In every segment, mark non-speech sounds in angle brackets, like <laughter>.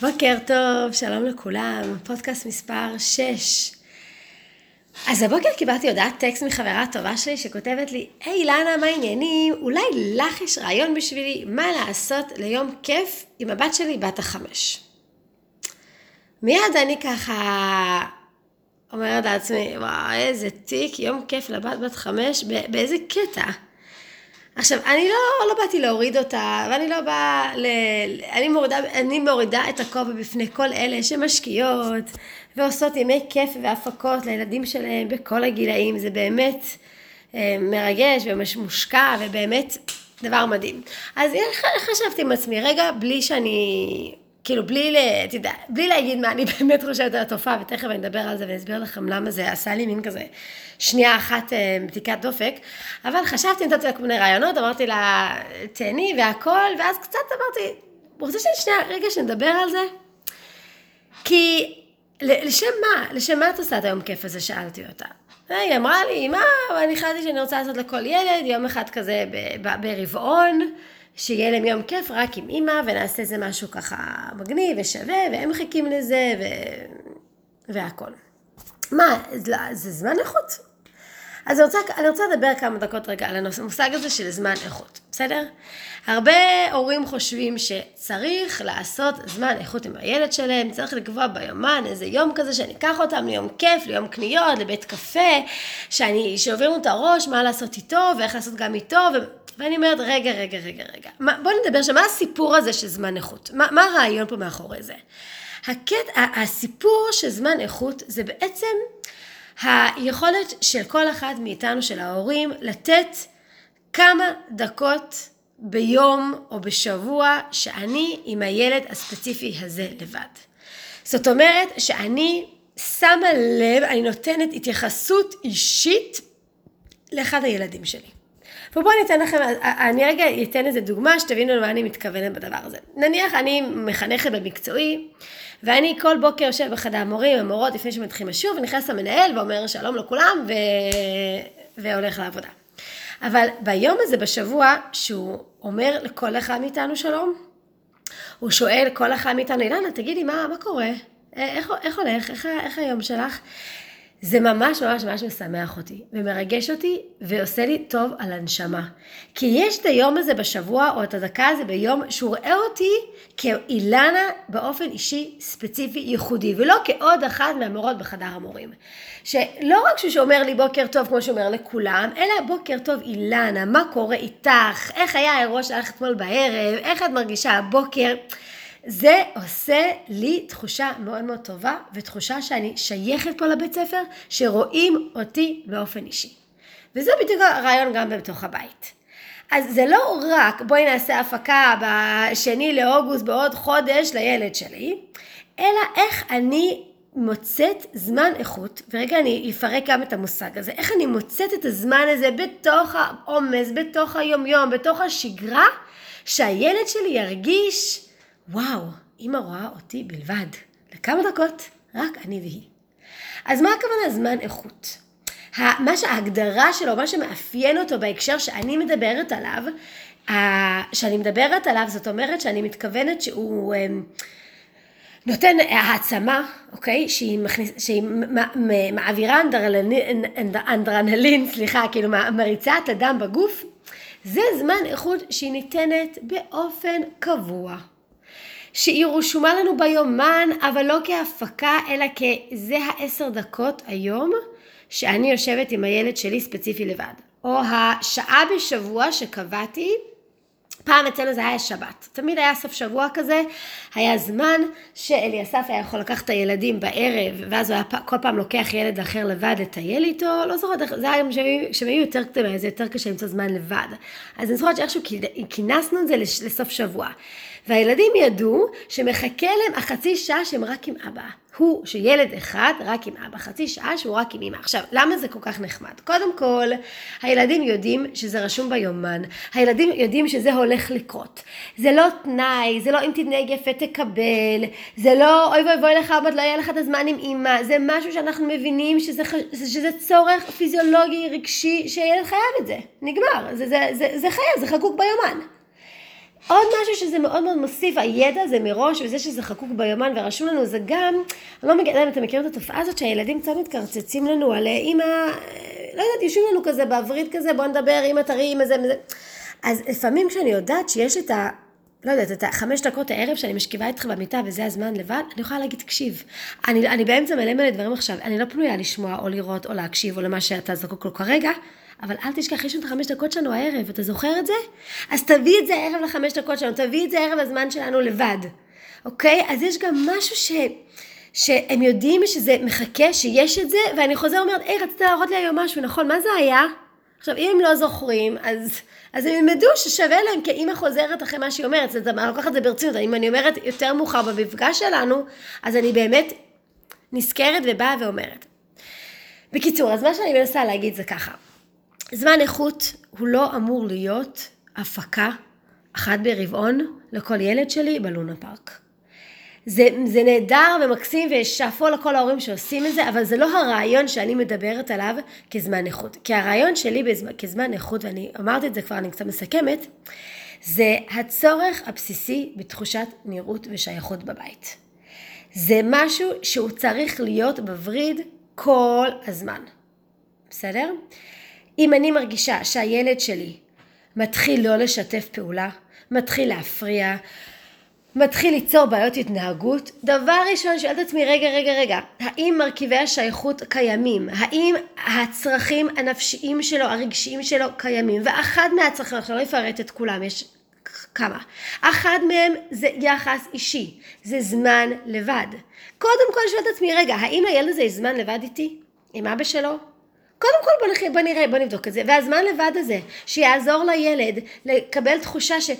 בוקר טוב, שלום לכולם, פודקאסט מספר 6. אז הבוקר קיבלתי הודעת טקסט מחברה טובה שלי שכותבת לי, היי hey, אילנה, מה העניינים? אולי לך יש רעיון בשבילי מה לעשות ליום כיף עם הבת שלי בת החמש. מיד אני ככה אומרת לעצמי, וואו, איזה תיק, יום כיף לבת בת חמש, באיזה קטע? עכשיו, אני לא, לא באתי להוריד אותה, ואני לא באה ל... אני מורידה, אני מורידה את הכובע בפני כל אלה שמשקיעות ועושות ימי כיף והפקות לילדים שלהם בכל הגילאים, זה באמת אה, מרגש ומושקע ובאמת דבר מדהים. אז חשבתי עם עצמי, רגע, בלי שאני כאילו בלי, יודע, בלי להגיד מה אני <laughs> באמת חושבת על התופעה, ותכף אני אדבר על זה ואסביר לכם למה זה עשה לי מין כזה שנייה אחת אה, בדיקת דופק, אבל חשבתי, נתתי לה כל מיני רעיונות, אמרתי לה, תהני והכל, ואז קצת אמרתי, רוצה שנייה, רגע שנדבר על זה? כי לשם מה? לשם מה את עושה את היום כיף הזה? שאלתי אותה. היא אמרה לי, מה, אני החלטתי שאני רוצה לעשות לכל ילד יום אחד כזה ברבעון. שיהיה להם יום כיף רק עם אימא, ונעשה איזה משהו ככה מגניב ושווה, והם מחכים לזה, ו... והכל. מה, זה זמן איכות. אז אני רוצה, אני רוצה לדבר כמה דקות רגע על המושג הזה של זמן איכות, בסדר? הרבה הורים חושבים שצריך לעשות זמן איכות עם הילד שלהם, צריך לקבוע ביומן איזה יום כזה שאני אקח אותם ליום כיף, ליום קניות, לבית קפה, שאני, שעוברים את הראש, מה לעשות איתו, ואיך לעשות גם איתו, ו... ואני אומרת, רגע, רגע, רגע, רגע, בואו נדבר שם, מה הסיפור הזה של זמן איכות? מה, מה הרעיון פה מאחורי זה? הקטע, הסיפור של זמן איכות זה בעצם היכולת של כל אחד מאיתנו, של ההורים, לתת כמה דקות ביום או בשבוע שאני עם הילד הספציפי הזה לבד. זאת אומרת שאני שמה לב, אני נותנת התייחסות אישית לאחד הילדים שלי. ובואו אני אתן לכם, אני רגע אתן איזה דוגמה שתבינו למה אני מתכוונת בדבר הזה. נניח אני מחנכת במקצועי, ואני כל בוקר יושב בחדר המורים, המורות, לפני שמתחילים השיעור, ונכנס המנהל ואומר שלום לכולם, ו... והולך לעבודה. אבל ביום הזה בשבוע, שהוא אומר לכל אחד מאיתנו שלום, הוא שואל כל אחד מאיתנו, אילנה, תגידי, מה, מה קורה? איך, איך הולך? איך, איך היום שלך? זה ממש ממש ממש משמח אותי, ומרגש אותי, ועושה לי טוב על הנשמה. כי יש את היום הזה בשבוע, או את הדקה הזה ביום, שהוא רואה אותי כאילנה באופן אישי, ספציפי, ייחודי, ולא כעוד אחת מהמורות בחדר המורים. שלא רק שהוא אומר לי בוקר טוב, כמו שהוא אומר לכולם, אלא בוקר טוב אילנה, מה קורה איתך? איך היה האירוע שלך אתמול בערב? איך את מרגישה הבוקר? זה עושה לי תחושה מאוד מאוד טובה, ותחושה שאני שייכת פה לבית ספר, שרואים אותי באופן אישי. וזה בדיוק הרעיון גם בתוך הבית. אז זה לא רק בואי נעשה הפקה בשני לאוגוסט בעוד חודש לילד שלי, אלא איך אני מוצאת זמן איכות, ורגע אני אפרק גם את המושג הזה, איך אני מוצאת את הזמן הזה בתוך העומס, בתוך היומיום, בתוך השגרה, שהילד שלי ירגיש וואו, אמא רואה אותי בלבד. לכמה דקות, רק אני והיא. אז מה הכוונה זמן איכות? מה שההגדרה שלו, מה שמאפיין אותו בהקשר שאני מדברת עליו, שאני מדברת עליו, זאת אומרת שאני מתכוונת שהוא אמ, נותן העצמה, אוקיי? שהיא, מכניס, שהיא מעבירה אנדרנלין, סליחה, כאילו מריצת הדם בגוף, זה זמן איכות שהיא ניתנת באופן קבוע. שהיא רשומה לנו ביומן, אבל לא כהפקה, אלא כזה העשר דקות היום שאני יושבת עם הילד שלי ספציפי לבד. או השעה בשבוע שקבעתי, פעם אצלנו זה היה שבת. תמיד היה סוף שבוע כזה, היה זמן שאליסף היה יכול לקחת את הילדים בערב, ואז הוא היה כל פעם לוקח ילד אחר לבד לטייל איתו, לא זוכרת, זה היה גם כשהם היו יותר קטנים, זה יותר קשה למצוא זמן לבד. אז אני זוכרת שאיכשהו כינסנו את זה לסוף שבוע. והילדים ידעו שמחכה להם החצי שעה שהם רק עם אבא. הוא שילד אחד רק עם אבא, חצי שעה שהוא רק עם אמא. עכשיו, למה זה כל כך נחמד? קודם כל, הילדים יודעים שזה רשום ביומן, הילדים יודעים שזה הולך לקרות. זה לא תנאי, זה לא אם תתנהג יפה תקבל, זה לא אוי ואבוי לך עוד לא יהיה לך את הזמן עם אמא, זה משהו שאנחנו מבינים שזה, שזה צורך פיזיולוגי רגשי שילד חייב את זה, נגמר, זה, זה, זה, זה חייב, זה חקוק ביומן. עוד משהו שזה מאוד מאוד מוסיף, הידע הזה מראש, וזה שזה חקוק ביומן ורשום לנו, זה גם, אני לא מגיעה, אתם מכירים את התופעה הזאת שהילדים קצת מתקרצצים לנו על אימא, לא יודעת, יושבים לנו כזה בעברית כזה, בוא נדבר, אימא תראי, אימא זה, זה. אז לפעמים כשאני יודעת שיש את ה... לא יודעת, את החמש דקות הערב שאני משכיבה איתך במיטה וזה הזמן לבד, אני יכולה להגיד, תקשיב, אני, אני באמצע מלא מלא דברים עכשיו, אני לא פנויה לשמוע או לראות או להקשיב או למה שאתה זקוק לו כרגע, אבל אל תשכח, יש לנו את החמש דקות שלנו הערב, אתה זוכר את זה? אז תביא את זה הערב לחמש דקות שלנו, תביא את זה הערב הזמן שלנו לבד, אוקיי? אז יש גם משהו ש... שהם יודעים שזה מחכה, שיש את זה, ואני חוזר ואומרת, היי, רצית להראות לי היום משהו, נכון? מה זה היה? עכשיו, אם הם לא זוכרים, אז, אז הם ילמדו ששווה להם, כי אימא חוזרת אחרי מה שהיא אומרת, אז אני לוקחת את זה ברצינות, אם אני אומרת יותר מאוחר במפגש שלנו, אז אני באמת נזכרת ובאה ואומרת. בקיצור, אז מה שאני מנסה להגיד זה ככה, זמן איכות הוא לא אמור להיות הפקה אחת ברבעון לכל ילד שלי בלונה פארק. זה, זה נהדר ומקסים ושאפו לכל ההורים שעושים את זה, אבל זה לא הרעיון שאני מדברת עליו כזמן איכות. כי הרעיון שלי בזמן, כזמן איכות, ואני אמרתי את זה כבר, אני קצת מסכמת, זה הצורך הבסיסי בתחושת נראות ושייכות בבית. זה משהו שהוא צריך להיות בווריד כל הזמן. בסדר? אם אני מרגישה שהילד שלי מתחיל לא לשתף פעולה, מתחיל להפריע, מתחיל ליצור בעיות התנהגות, דבר ראשון שואלת את עצמי, רגע, רגע, רגע, האם מרכיבי השייכות קיימים? האם הצרכים הנפשיים שלו, הרגשיים שלו קיימים? ואחד מהצרכים, עכשיו לא אפרט את כולם, יש כמה. אחד מהם זה יחס אישי, זה זמן לבד. קודם כל שואלת את עצמי, רגע, האם הילד הזה יש זמן לבד איתי? עם אבא שלו? קודם כל בוא, נח... בוא נראה, בוא נבדוק את זה. והזמן לבד הזה, שיעזור לילד לקבל תחושה ש...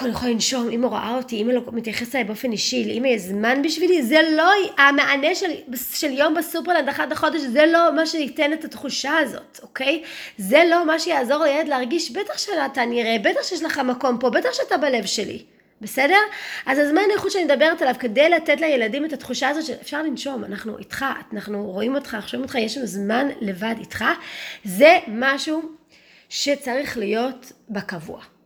אני יכולה לנשום, אמא רואה אותי, אמא לא מתייחסת אליי באופן אישי, לאמא יש זמן בשבילי, זה לא המענה של, של יום בסופרלנד אחת החודש, זה לא מה שייתן את התחושה הזאת, אוקיי? זה לא מה שיעזור לילד להרגיש, בטח שאתה נראה, בטח שיש לך מקום פה, בטח שאתה בלב שלי. בסדר? אז הזמן האיכות שאני מדברת עליו כדי לתת לילדים את התחושה הזאת שאפשר לנשום, אנחנו איתך, אנחנו רואים אותך, אנחנו שומעים אותך, יש לנו זמן לבד איתך, זה משהו שצריך להיות בקבוע.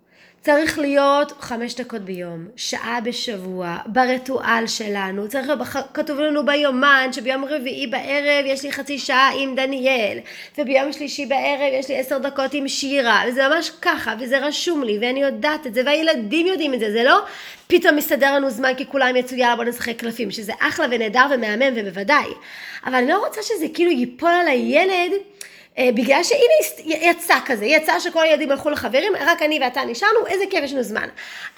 צריך להיות חמש דקות ביום, שעה בשבוע, בריטואל שלנו, צריך להיות, כתוב לנו ביומן שביום רביעי בערב יש לי חצי שעה עם דניאל, וביום שלישי בערב יש לי עשר דקות עם שירה, וזה ממש ככה, וזה רשום לי, ואני יודעת את זה, והילדים יודעים את זה, זה לא פתאום מסתדר לנו זמן כי כולם יצאו יאללה בוא נשחק קלפים, שזה אחלה ונהדר ומהמם ובוודאי, אבל אני לא רוצה שזה כאילו ייפול על הילד בגלל שהנה יצא כזה, יצא שכל הילדים הלכו לחברים, רק אני ואתה נשארנו, איזה כיף יש לנו זמן.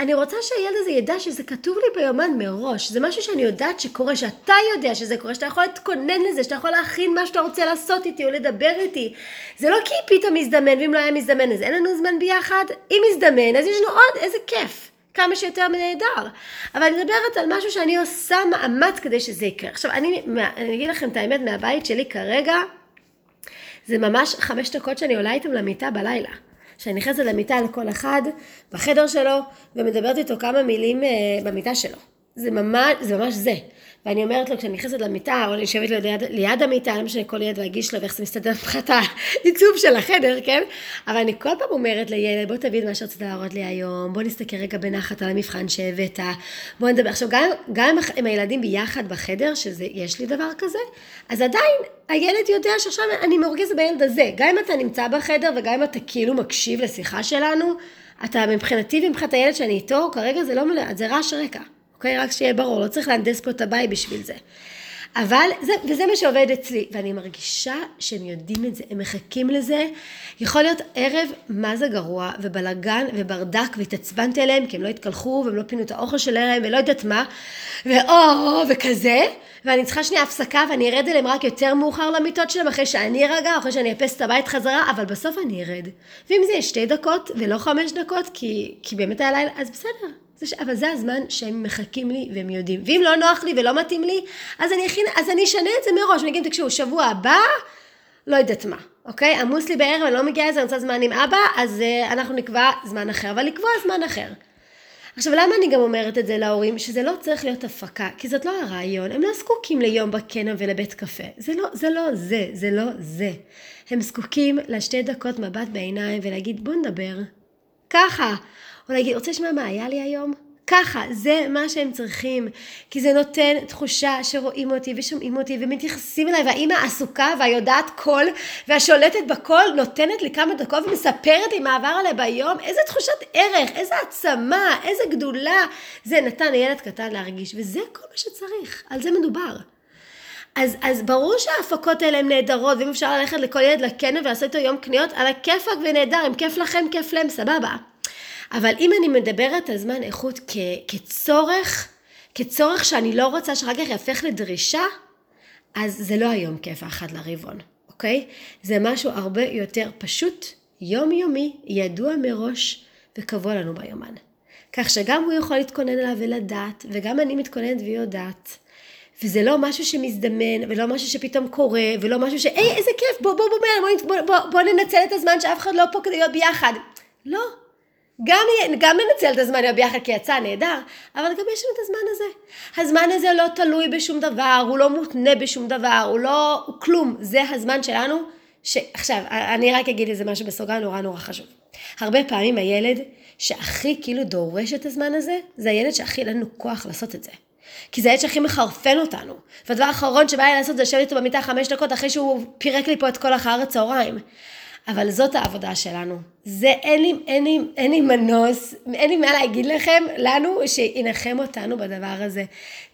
אני רוצה שהילד הזה ידע שזה כתוב לי ביומן מראש, זה משהו שאני יודעת שקורה, שאתה יודע שזה קורה, שאתה יכול להתכונן לזה, שאתה יכול להכין מה שאתה רוצה לעשות איתי או לדבר איתי. זה לא כי פתאום מזדמן, ואם לא היה מזדמן אז אין לנו זמן ביחד, אם מזדמן אז יש לנו עוד, איזה כיף. כמה שיותר נהדר. אבל אני מדברת על משהו שאני עושה מאמץ כדי שזה יקרה. עכשיו, אני, אני אגיד לכם את האמת מהבית שלי כרגע, זה ממש חמש דקות שאני עולה איתם למיטה בלילה. שאני נכנסת למיטה לכל אחד בחדר שלו ומדברת איתו כמה מילים אה, במיטה שלו. זה ממש זה. ממש זה. ואני אומרת לו, כשאני נכנסת למיטה, או אני יושבת ליד, ליד המיטה, לא משנה כל ילד להגיש לו ואיך זה מסתדר מבחינת העיצוב של החדר, כן? אבל אני כל פעם אומרת לילד, בוא תביא את מה שרצית להראות לי היום, בוא נסתכל רגע בנחת על המבחן שהבאת, בוא נדבר. עכשיו, גם, גם עם הילדים ביחד בחדר, שיש לי דבר כזה, אז עדיין הילד יודע שעכשיו אני מרוכזת בילד הזה. גם אם אתה נמצא בחדר וגם אם אתה כאילו מקשיב לשיחה שלנו, אתה מבחינתי ומבחינת הילד שאני איתו, כרגע זה לא מלא, זה רעש רקע. אוקיי? רק שיהיה ברור, לא צריך להנדס פה את הבית בשביל זה. אבל, זה, וזה מה שעובד אצלי, ואני מרגישה שהם יודעים את זה, הם מחכים לזה. יכול להיות ערב מה זה גרוע, ובלאגן, וברדק, והתעצבנתי עליהם, כי הם לא התקלחו, והם לא פינו את האוכל שלהם, ולא יודעת מה, ואו, וכזה, ואני צריכה שנייה הפסקה, ואני ארד אליהם רק יותר מאוחר למיטות שלהם, אחרי שאני ארגע, אחרי שאני אאפס את הבית חזרה, אבל בסוף אני ארד. ואם זה יהיה שתי דקות, ולא חמש דקות, כי, כי באמת היה לילה, אז בסדר. אבל זה הזמן שהם מחכים לי והם יודעים. ואם לא נוח לי ולא מתאים לי, אז אני, אכין, אז אני אשנה את זה מראש. אני אגיד, תקשיבו, שבוע הבא, לא יודעת מה, אוקיי? עמוס לי בערב, אני לא מגיעה לזה, אני רוצה זמן עם אבא, אז uh, אנחנו נקבע זמן אחר, אבל לקבוע זמן אחר. עכשיו, למה אני גם אומרת את זה להורים? שזה לא צריך להיות הפקה, כי זאת לא הרעיון. הם לא זקוקים ליום בקנא ולבית קפה. זה לא זה, לא זה, זה לא זה. הם זקוקים לשתי דקות מבט בעיניים ולהגיד, בוא נדבר. ככה. או להגיד, רוצה לשמוע מה היה לי היום? ככה, זה מה שהם צריכים, כי זה נותן תחושה שרואים אותי ושומעים אותי ומתייחסים אליי, והאימא עסוקה והיודעת קול והשולטת בקול נותנת לי כמה דקות ומספרת לי מה עבר עליה ביום, איזה תחושת ערך, איזה העצמה, איזה גדולה, זה נתן לילד קטן להרגיש, וזה כל מה שצריך, על זה מדובר. אז, אז ברור שההפקות האלה הן נהדרות, ואם אפשר ללכת לכל ילד לקנא ולעשות איתו יום קניות, על הכיפאק ונהדר, אם כיף לכם, כיף להם, סבבה. אבל אם אני מדברת על זמן איכות כ, כצורך, כצורך שאני לא רוצה שאחר כך יהפך לדרישה, אז זה לא היום כיף האחד לרבעון, אוקיי? זה משהו הרבה יותר פשוט, יומיומי, ידוע מראש וקבוע לנו ביומן. כך שגם הוא יכול להתכונן אליו ולדעת, וגם אני מתכוננת ויודעת. וזה לא משהו שמזדמן, ולא משהו שפתאום קורה, ולא משהו ש... היי, איזה כיף, בוא, בוא, בוא, בוא, בוא, בוא, בוא ננצל את הזמן שאף אחד לא פה כדי להיות ביחד. לא. גם, גם ננצל את הזמן ביחד כי יצא נהדר, אבל גם יש לנו את הזמן הזה. הזמן הזה לא תלוי בשום דבר, הוא לא מותנה בשום דבר, הוא לא... הוא כלום. זה הזמן שלנו, ש... עכשיו, אני רק אגיד איזה משהו בסוגריים נורא נורא חשוב. הרבה פעמים הילד שהכי כאילו דורש את הזמן הזה, זה הילד שהכי אין לנו כוח לעשות את זה. כי זה הילד שהכי מחרפן אותנו. והדבר האחרון שבא לי לעשות זה לשבת איתו במיטה חמש דקות אחרי שהוא פירק לי פה את כל אחר הצהריים. אבל זאת העבודה שלנו. זה אין לי, אין לי, אין לי מנוס, אין לי מה להגיד לכם, לנו, שינחם אותנו בדבר הזה.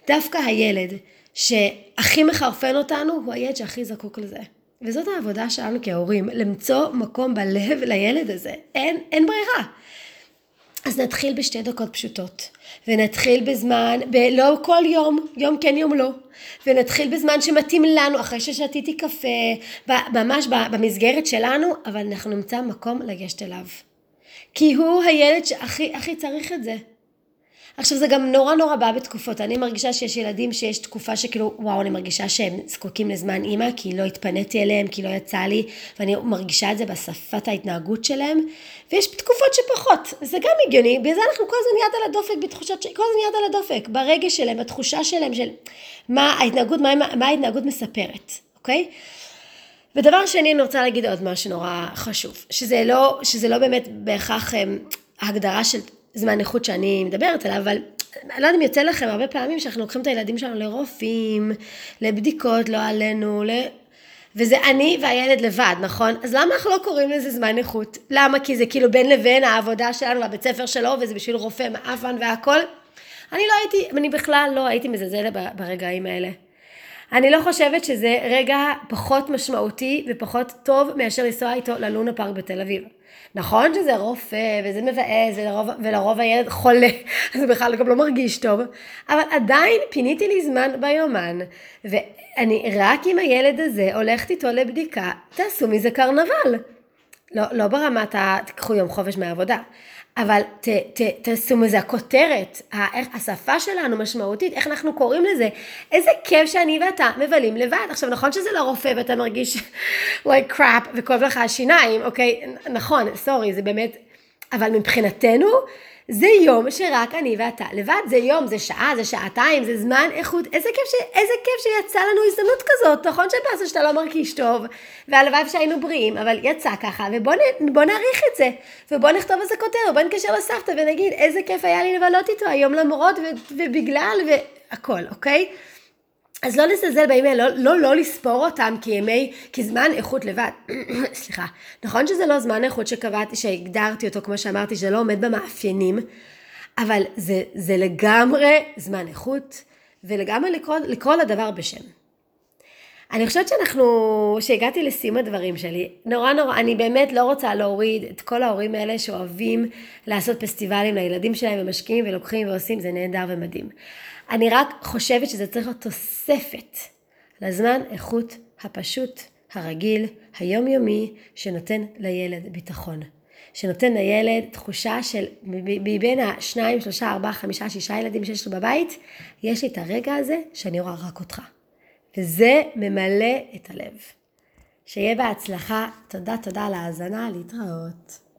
דווקא הילד שהכי מחרפן אותנו, הוא הילד שהכי זקוק לזה. וזאת העבודה שלנו כהורים, למצוא מקום בלב לילד הזה. אין, אין ברירה. אז נתחיל בשתי דקות פשוטות, ונתחיל בזמן, ב- לא כל יום, יום כן יום לא, ונתחיל בזמן שמתאים לנו, אחרי ששתיתי קפה, ממש במסגרת שלנו, אבל אנחנו נמצא מקום לגשת אליו. כי הוא הילד שהכי הכי צריך את זה. עכשיו זה גם נורא נורא בא בתקופות, אני מרגישה שיש ילדים שיש תקופה שכאילו וואו אני מרגישה שהם זקוקים לזמן אימא כי לא התפניתי אליהם, כי לא יצא לי ואני מרגישה את זה בשפת ההתנהגות שלהם. ויש תקופות שפחות, זה גם הגיוני, בגלל זה אנחנו כל הזמן יד על הדופק בתחושות, כל הזמן יד על הדופק, ברגש שלהם, בתחושה שלהם של מה ההתנהגות, מה, מה ההתנהגות מספרת, אוקיי? ודבר שני אני רוצה להגיד עוד משהו נורא חשוב, שזה לא, שזה לא באמת בהכרח הם, ההגדרה של זמן איכות שאני מדברת עליו, אבל אני לא יודעת אם יוצא לכם הרבה פעמים שאנחנו לוקחים את הילדים שלנו לרופאים, לבדיקות, לא עלינו, ל... וזה אני והילד לבד, נכון? אז למה אנחנו לא קוראים לזה זמן איכות? למה? כי זה כאילו בין לבין העבודה שלנו והבית ספר שלו, וזה בשביל רופא מעפן והכל? אני לא הייתי, אני בכלל לא הייתי מזלזלת ברגעים האלה. אני לא חושבת שזה רגע פחות משמעותי ופחות טוב מאשר לנסוע איתו ללונה פארק בתל אביב. נכון שזה רופא וזה מבאס ולרוב, ולרוב הילד חולה, <laughs> אז בכלל גם לא מרגיש טוב, אבל עדיין פיניתי לי זמן ביומן, ואני רק עם הילד הזה הולכת איתו לבדיקה, תעשו מזה קרנבל. לא, לא ברמת ה... תקחו יום חופש מהעבודה, אבל ת, ת, תעשו מזה הכותרת, השפה שלנו משמעותית, איך אנחנו קוראים לזה, איזה כיף שאני ואתה מבלים לבד. עכשיו נכון שזה לא רופא ואתה מרגיש <laughs> like crap וכואב לך השיניים, אוקיי, נכון, סורי, זה באמת, אבל מבחינתנו זה יום שרק אני ואתה לבד, זה יום, זה שעה, זה שעתיים, זה זמן איכות, איזה כיף, ש... איזה כיף שיצא לנו הזדמנות כזאת, נכון שבאסה שאתה לא מרגיש טוב, והלוואי שהיינו בריאים, אבל יצא ככה, ובוא נ... נעריך את זה, ובוא נכתוב איזה כותרת, ובוא נתקשר לסבתא ונגיד איזה כיף היה לי לבלות איתו היום למרות ו... ובגלל והכל, אוקיי? אז לא לזלזל בימים האלה, לא, לא, לא לספור אותם כימי, כזמן איכות לבד. <clears throat> סליחה. נכון שזה לא זמן איכות שקבעתי, שהגדרתי אותו, כמו שאמרתי, שזה לא עומד במאפיינים, אבל זה, זה לגמרי זמן איכות, ולגמרי לקרוא, לקרוא לדבר בשם. אני חושבת שאנחנו, שהגעתי לסיום הדברים שלי, נורא נורא, אני באמת לא רוצה להוריד את כל ההורים האלה שאוהבים לעשות פסטיבלים לילדים שלהם ומשקיעים ולוקחים ועושים, זה נהדר ומדהים. אני רק חושבת שזה צריך להיות תוספת לזמן איכות הפשוט, הרגיל, היומיומי, שנותן לילד ביטחון. שנותן לילד תחושה של מבין השניים, שלושה, ארבעה, חמישה, שישה ילדים שיש לו בבית, יש לי את הרגע הזה שאני רואה רק אותך. וזה ממלא את הלב. שיהיה בהצלחה. תודה, תודה על ההאזנה, להתראות.